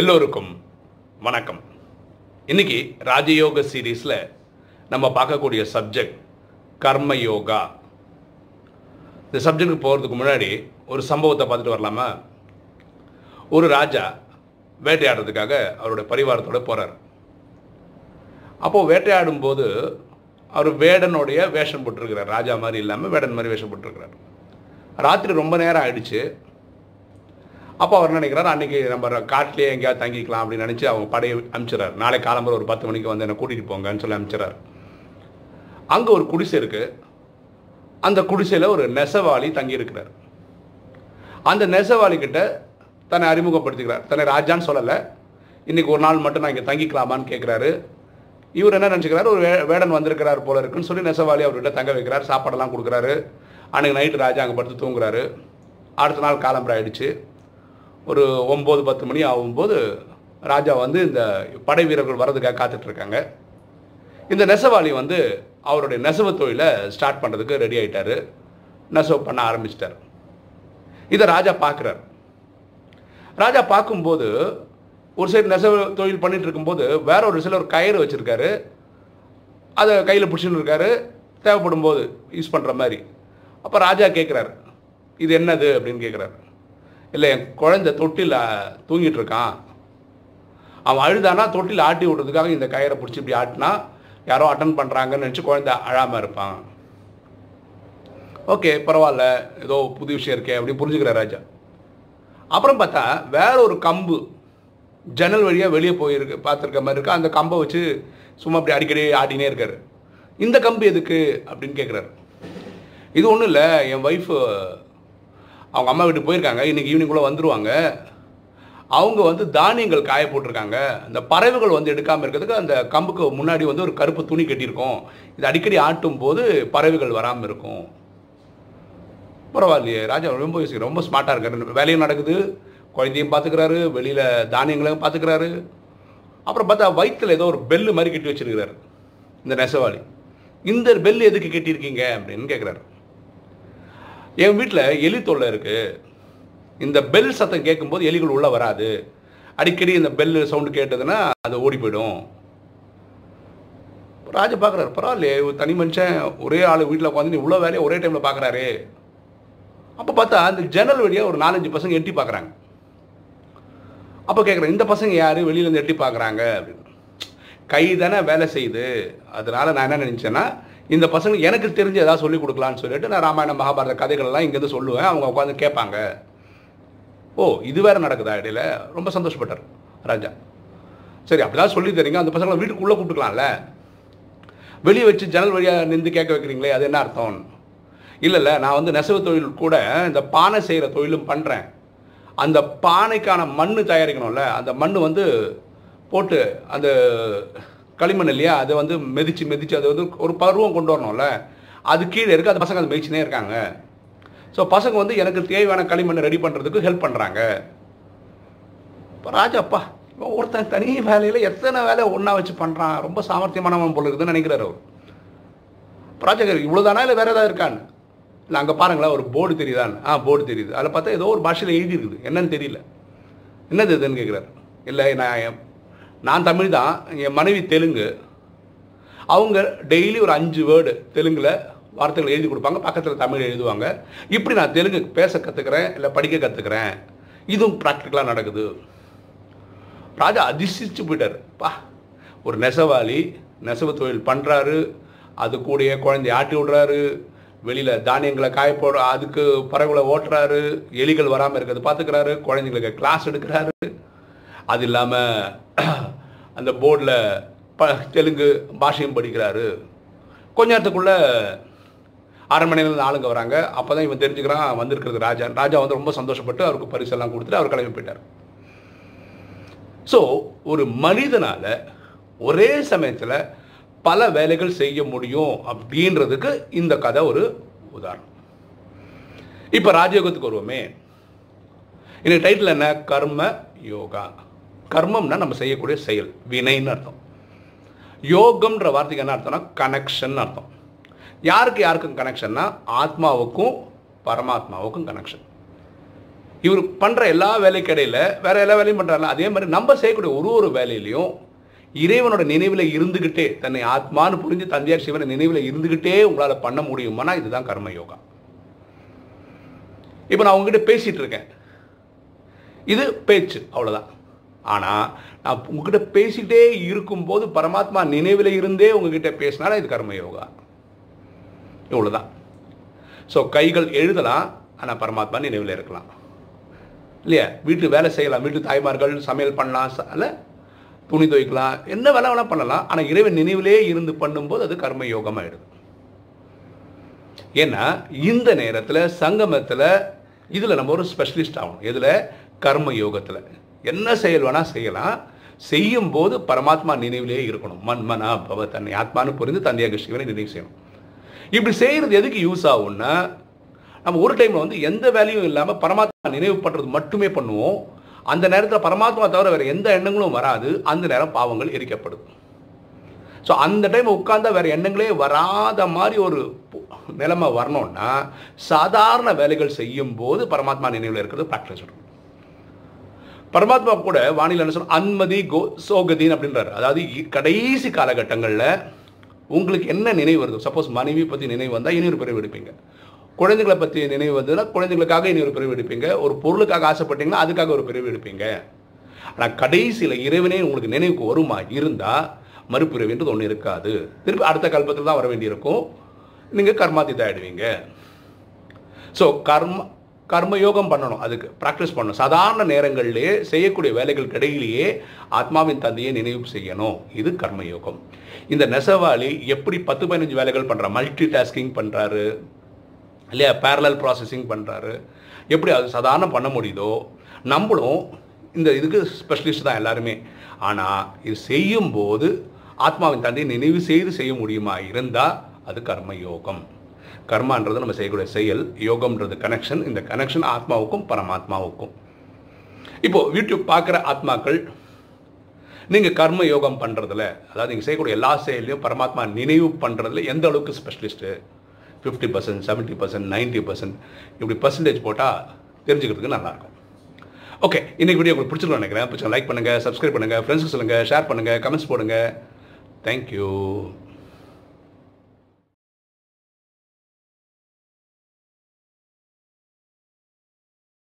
எல்லோருக்கும் வணக்கம். இன்னைக்கு ராஜயோக சீரீஸில் நம்ம பார்க்கக்கூடிய சப்ஜெக்ட் கர்ம யோகா. இந்த சப்ஜெக்டுக்கு போகிறதுக்கு முன்னாடி ஒரு சம்பவத்தை பார்த்துட்டு வரலாமா? ஒரு ராஜா வேட்டையாடுறதுக்காக அவருடைய பரிவாரத்தோட போகிறார் அப்போது வேட்டையாடும் போது அவர் வேடனுடைய வேஷம் போட்டிருக்கிறார். ராஜா மாதிரி இல்லாமல் வேடன் மாதிரி வேஷம் போட்டிருக்கிறார். ராத்திரி ரொம்ப நேரம் ஆயிடுச்சு. அப்போ அவர் நினைக்கிறார்? அன்னைக்கு நம்ம காட்டிலே எங்கேயாவது தங்கிக்கலாம் அப்படின்னு நினச்சி அவங்க படையை அனுப்பிச்சிடறாரு. நாளை காலம்பரம் ஒரு பத்து மணிக்கு வந்து என்னை கூட்டிகிட்டு போங்கன்னு சொல்லி அனுப்பிச்சிடறாரு. அங்கே ஒரு குடிசை இருக்குது அந்த குடிசையில் ஒரு நெசவாளி தங்கியிருக்கிறார். அந்த நெசவாளிக்கிட்ட தன்னை அறிமுகப்படுத்திக்கிறார். தன்னை ராஜான்னு சொல்லலை. இன்னைக்கு ஒரு நாள் மட்டும் நான் இங்கே தங்கிக்கலாமான்னு கேட்குறாரு இவர் என்ன நினச்சிக்கிறாரு? ஒரு வே வேடன் வந்திருக்கிறார் போல இருக்குன்னு சொல்லி நெசவாளி அவர்கிட்ட தங்க வைக்கிறார். சாப்பாடெல்லாம் கொடுக்குறாரு. அன்றைக்கி நைட்டு ராஜா அங்கே படுத்து தூங்குறாரு. அடுத்த நாள் காலம்பரம் ஆயிடுச்சு. ஒரு ஒம்பது பத்து மணி ஆகும்போது ராஜா வந்து இந்த படை வீரர்கள் வர்றதுக்காக காத்துட்ருக்காங்க. இந்த நெசவாளி வந்து அவருடைய நெசவு தொழிலை ஸ்டார்ட் பண்ணுறதுக்கு ரெடி ஆகிட்டாரு நெசவு பண்ண ஆரம்பிச்சிட்டார். இதை ராஜா பார்க்குறார் ராஜா பார்க்கும்போது ஒரு சைடு நெசவு தொழில் பண்ணிகிட்ருக்கும்போது வேற ஒரு சில ஒரு கயிறு வச்சுருக்காரு. அதை கையில் பிடிச்சின்னு இருக்காரு. தேவைப்படும் போது யூஸ் பண்ணுற மாதிரி. அப்போ ராஜா கேட்குறாரு இது என்னது? அப்படின்னு கேட்குறாரு இல்லை என் குழந்தை தொட்டில் தூங்கிட்டு இருக்கான். அவன் அழுதானா தொட்டில் ஆட்டி விடுறதுக்காக இந்த கயிறை பிடிச்சி இப்படி ஆட்டினா யாரோ அட்டன் பண்ணுறாங்கன்னு நினச்சி குழந்தை அழாமல் இருப்பான். ஓகே பரவாயில்ல ஏதோ புது விஷயம் இருக்கே அப்படின்னு புரிஞ்சுக்கிற ராஜா. அப்புறம் பார்த்தா வேற ஒரு கம்பு ஜன்னல் வழியாக வெளியே போயிருக்கு பார்த்துருக்க மாதிரி இருக்கு? அந்த கம்பை வச்சு சும்மா அப்படி அடிக்கடி ஆட்டினே இருக்காரு. இந்த கம்பு எதுக்கு? அப்படின்னு கேட்குறாரு இது ஒன்றும் இல்லை என் ஒய்ஃபு அவங்க அம்மா வீட்டுக்கு போயிருக்காங்க இன்றைக்கி ஈவினிங்குள்ளே வந்துடுவாங்க அவங்க வந்து தானியங்கள் காய போட்டிருக்காங்க. அந்த பறவைகள் வந்து எடுக்காமல் இருக்கிறதுக்கு அந்த கம்புக்கு முன்னாடி வந்து ஒரு கருப்பு துணி கட்டியிருக்கோம். இது அடிக்கடி ஆட்டும் போது பறவைகள் வராமல் இருக்கும். பரவாயில்லையே ராஜா ரொம்ப ரொம்ப ஸ்மார்ட்டாக இருக்காரு. வேலையும் நடக்குது குழந்தையும் பார்த்துக்கிறாரு வெளியில் தானியங்களையும் பார்த்துக்கிறாரு அப்புறம் பார்த்தா வயிற்றில் ஏதோ ஒரு பெல்லு மாதிரி கட்டி வச்சிருக்கிறார் இந்த நெசவாளி. இந்த பெல் எதுக்கு கட்டியிருக்கீங்க அப்படின்னு கேட்குறாரு என் வீட்டில் எலி தொல்லை இருக்குது இந்த பெல் சத்தம் கேட்கும்போது எலிகள் உள்ளே வராது. அடிக்கடி இந்த பெல் சவுண்டு கேட்டதுன்னா அது ஓடி போயிடும். ராஜா பார்க்குறாரு பரவாயில்லையே ஒரு தனி மனுஷன் ஒரே ஆள் வீட்டில் உட்காந்து இவ்வளோ வேலையை ஒரே டைமில் பார்க்குறாரு அப்போ பார்த்தா அந்த ஜன்னல் வழியாக ஒரு நாலஞ்சு பசங்க எட்டி பார்க்குறாங்க அப்போ கேட்குறேன் இந்த பசங்க யார்? வெளியிலேருந்து எட்டி பார்க்குறாங்க அப்படின்னு. கை தானே வேலை செய்யுது. அதனால் நான் என்ன நினச்சேன்னா இந்த பசங்க எனக்கு தெரிஞ்சு ஏதாவது சொல்லிக் கொடுக்கலான்னு சொல்லிட்டு நான் ராமாயண மகாபாரத கதைகள்லாம் இங்கேருந்து சொல்லுவேன். அவங்க உட்காந்து கேட்பாங்க. ஓ இது வேற நடக்குதா இடையில? ரொம்ப சந்தோஷப்பட்டார் ராஜா. சரி அப்படிதான் சொல்லி தரீங்க. அந்த பசங்களை வீட்டுக்குள்ளே கூப்பிட்டுக்கலாம்ல. வெளியே வச்சு ஜன்னல் வழியாக நின்று கேட்க வைக்கிறீங்களே அது என்ன அர்த்தம்? இல்லை இல்லை நான் வந்து நெசவு தொழில் கூட இந்த பானை செய்கிற தொழிலும் பண்ணுறேன் அந்த பானைக்கான மண் தயாரிக்கணும்ல. அந்த மண் வந்து போட்டு அந்த களிமண் இல்லையா? அதை வந்து மெதிச்சு மெதிச்சு அதை வந்து ஒரு பருவம் கொண்டு வரணும்ல. அது கீழே இருக்குது அந்த பசங்க அதை மெதிச்சுனே இருக்காங்க. ஸோ பசங்க வந்து எனக்கு தேவையான களிமண்ணை ரெடி பண்ணுறதுக்கு ஹெல்ப் பண்ணுறாங்க இப்போ ராஜாப்பா இப்போ ஒருத்தன் தனி வேலையில் எத்தனை வேலை ஒன்றா வச்சு பண்ணுறான் ரொம்ப சாமர்த்தியமானவன் போல இருக்குதுன்னு நினைக்கிறார் அவர். ராஜாக்கர் ராஜா இல்லை வேறு ஏதாவது இருக்கான்னு? இல்லை அங்கே பாருங்களேன் ஒரு போர்டு தெரியுதான்னு? ஆ போர்டு தெரியுது. அதில் பார்த்தா ஏதோ ஒரு பாஷையில் எழுதியிருக்குது. என்னன்னு தெரியல. என்னது இதுன்னு கேட்குறாரு. இல்லை நான் நான் தமிழ் தான் என் மனைவி தெலுங்கு. அவங்க டெய்லி ஒரு அஞ்சு வேர்டு தெலுங்கில் வார்த்தைகள் எழுதி கொடுப்பாங்க. பக்கத்தில் தமிழ் எழுதுவாங்க. இப்படி நான் தெலுங்கு பேச கற்றுக்கிறேன் இல்லை படிக்க கற்றுக்கிறேன் இதுவும் ப்ராக்டிக்கலாக நடக்குது. ராஜா அதிர்ஷ்டிச்சு போயிட்டார். பா ஒரு நெசவாளி நெசவு தொழில் பண்ணுறாரு அது கூடயே குழந்தைய ஆட்டி விடுறாரு. வெளியில் தானியங்களை காய போடுற அதுக்கு பறவைகளை ஓட்டுறாரு. எலிகள் வராமல் இருக்கிறது பார்த்துக்கிறாரு. குழந்தைங்களுக்கு கிளாஸ் எடுக்கிறாரு. அது இல்லாமல் அந்த போர்டில் ப தெலுங்கு பாஷையும் படிக்கிறாரு. கொஞ்ச நேரத்துக்குள்ளே அரை மணி நேரம் ஆளுங்க வராங்க. அப்போ தான் இவன் தெரிஞ்சுக்கிறான் வந்திருக்கிறது ராஜா. ராஜா வந்து ரொம்ப சந்தோஷப்பட்டு அவருக்கு பரிசெல்லாம் கொடுத்துட்டு அவர் கிளம்பி போயிட்டார். ஸோ ஒரு மனிதனால் ஒரே சமயத்தில் பல வேலைகள் செய்ய முடியும் அப்படின்றதுக்கு இந்த கதை ஒரு உதாரணம். இப்போ ராஜயோகத்துக்கு வருவோமே. இன்னைக்கு டைட்டில் என்ன? கர்ம யோகா. கர்மம்னா நம்ம செய்யக்கூடிய செயல் வினைன்னு அர்த்தம். யோகம்ன்ற வார்த்தைக்கு என்ன அர்த்தம்னா கனெக்ஷன் அர்த்தம். யாருக்கு யாருக்கும் கனெக்ஷன்னா ஆத்மாவுக்கும் பரமாத்மாவுக்கும் கனெக்ஷன் இவர் பண்ணுற எல்லா வேலைக்கு இடையில் வேறு எல்லா வேலையும் பண்ணுறாருல அதே மாதிரி நம்ம செய்யக்கூடிய ஒரு ஒரு வேலையிலையும் இறைவனோட நினைவில் இருந்துக்கிட்டே தன்னை ஆத்மான்னு புரிஞ்சு தந்தையார் சிவனை நினைவில் இருந்துக்கிட்டே உங்களால் பண்ண முடியுமானா இதுதான் கர்ம யோகா. இப்போ நான் உங்ககிட்ட பேசிகிட்டு இருக்கேன். இது பேச்சு அவ்வளோதான் ஆனால் நான் உங்ககிட்ட பேசிக்கிட்டே இருக்கும்போது பரமாத்மா நினைவில் இருந்தே உங்ககிட்ட பேசினாலும் இது கர்மயோகா? இவ்வளோதான் ஸோ கைகள் எழுதலாம் ஆனால் பரமாத்மா நினைவில் இருக்கலாம். இல்லையா? வீட்டு வேலை செய்யலாம் வீட்டு தாய்மார்கள் சமையல் பண்ணலாம் இல்லை துணி துவைக்கலாம் என்ன வேலை வேணால் பண்ணலாம். ஆனால் இறைவன் நினைவிலே இருந்து பண்ணும்போது அது கர்ம யோகமாகிடுது ஏன்னா இந்த நேரத்தில் சங்கமத்தில் இதில் நம்ம ஒரு ஸ்பெஷலிஸ்ட் ஆகணும். இதில் கர்ம யோகத்தில் என்ன செயல் வேணால் செய்யலாம். செய்யும் போது பரமாத்மா நினைவிலேயே இருக்கணும். மன் மனா பவ தன்னை. ஆத்மானு புரிந்து தந்தையாக சிவனை நினைவு செய்யணும். இப்படி செய்கிறது எதுக்கு யூஸ் ஆகும்னா நம்ம ஒரு டைமில் வந்து எந்த வேலையும் இல்லாமல் பரமாத்மா நினைவு பண்ணுறது மட்டுமே பண்ணுவோம். அந்த நேரத்தில் பரமாத்மா தவிர வேறு எந்த எண்ணங்களும் வராது. அந்த நேரம் பாவங்கள் எரிக்கப்படும். ஸோ அந்த டைம் உட்காந்தா வேறு எண்ணங்களே வராத மாதிரி ஒரு நிலைமை வரணும்னா சாதாரண வேலைகள் செய்யும் போது பரமாத்மா நினைவில் இருக்கிறது ப்ராக்டிஸ் இருக்கும் பரமாத்மா கூட வானிலை என்ன சொல்ற அன்மதி கோ சோகதின் அப்படின்றார். அதாவது இ- கடைசி காலகட்டங்களில் உங்களுக்கு என்ன நினைவு வருது? சப்போஸ் மனைவி பற்றி நினைவு வந்தால் இனி ஒரு பிரிவு எடுப்பீங்க. குழந்தைகளை பற்றி நினைவு வந்ததுன்னா குழந்தைகளுக்காக இனி ஒரு பிரிவு எடுப்பீங்க. ஒரு பொருளுக்காக ஆசைப்பட்டீங்கன்னா அதுக்காக ஒரு பிரிவு எடுப்பீங்க. ஆனால் கடைசியில் இறைவனே உங்களுக்கு நினைவுக்கு வருமா? இருந்தால் மறுபிறவின்றது ஒன்று இருக்காது. திருப்பி அடுத்த கல்பத்தில் தான் வர வேண்டியிருக்கும். நீங்கள் கர்மாதித்தாயிடுவீங்க ஸோ கர்மா கர்மயோகம் பண்ணணும் அதுக்கு ப்ராக்டிஸ் பண்ணணும். சாதாரண நேரங்களிலே செய்யக்கூடிய வேலைகளுக்கு இடையிலேயே ஆத்மாவின் தந்தையை நினைவு செய்யணும். இது கர்மயோகம். இந்த நெசவாளி எப்படி பத்து பதினஞ்சு வேலைகள் பண்ணுறா மல்டி டாஸ்கிங் பண்ணுறாரு இல்லையா பேரலல் ப்ராசஸிங் பண்ணுறாரு எப்படி அது சாதாரண பண்ண முடியுதோ? நம்மளும் இந்த இதுக்கு ஸ்பெஷலிஸ்ட் தான் எல்லாருமே. ஆனால் இது செய்யும்போது ஆத்மாவின் தந்தையை நினைவு செய்து செய்ய முடியுமா? இருந்தால் அது கர்ம யோகம் கர்மான்றது நம்ம செய்யக்கூடிய செயல் யோகம்ன்றது கனெக்ஷன் இந்த கனெக்ஷன் ஆத்மாவுக்கும் பரமாத்மாவுக்கும். இப்போது யூடியூப் பார்க்குற ஆத்மாக்கள் நீங்கள் கர்ம யோகம் பண்ணுறதுல அதாவது நீங்கள் செய்யக்கூடிய எல்லா செயலையும் பரமாத்மா நினைவு பண்ணுறதுல எந்த அளவுக்கு specialist fifty percent seventy percent ninety percent இப்படி பர்சன்டேஜ் போட்டால் தெரிஞ்சுக்கிறதுக்கு நல்லாயிருக்கும். ஓகே இன்றைக்கி வீடியோ உங்களுக்கு பிடிச்சிருக்கும் நினைக்கிறேன். பிடிச்சா லைக் பண்ணுங்கள் சப்ஸ்கிரைப் பண்ணுங்கள் ஃப்ரெண்ட்ஸுக்கு சொல்லுங்கள் ஷேர் பண்ணுங்கள் கமெண்ட்ஸ் போடுங்க. தேங்க்யூ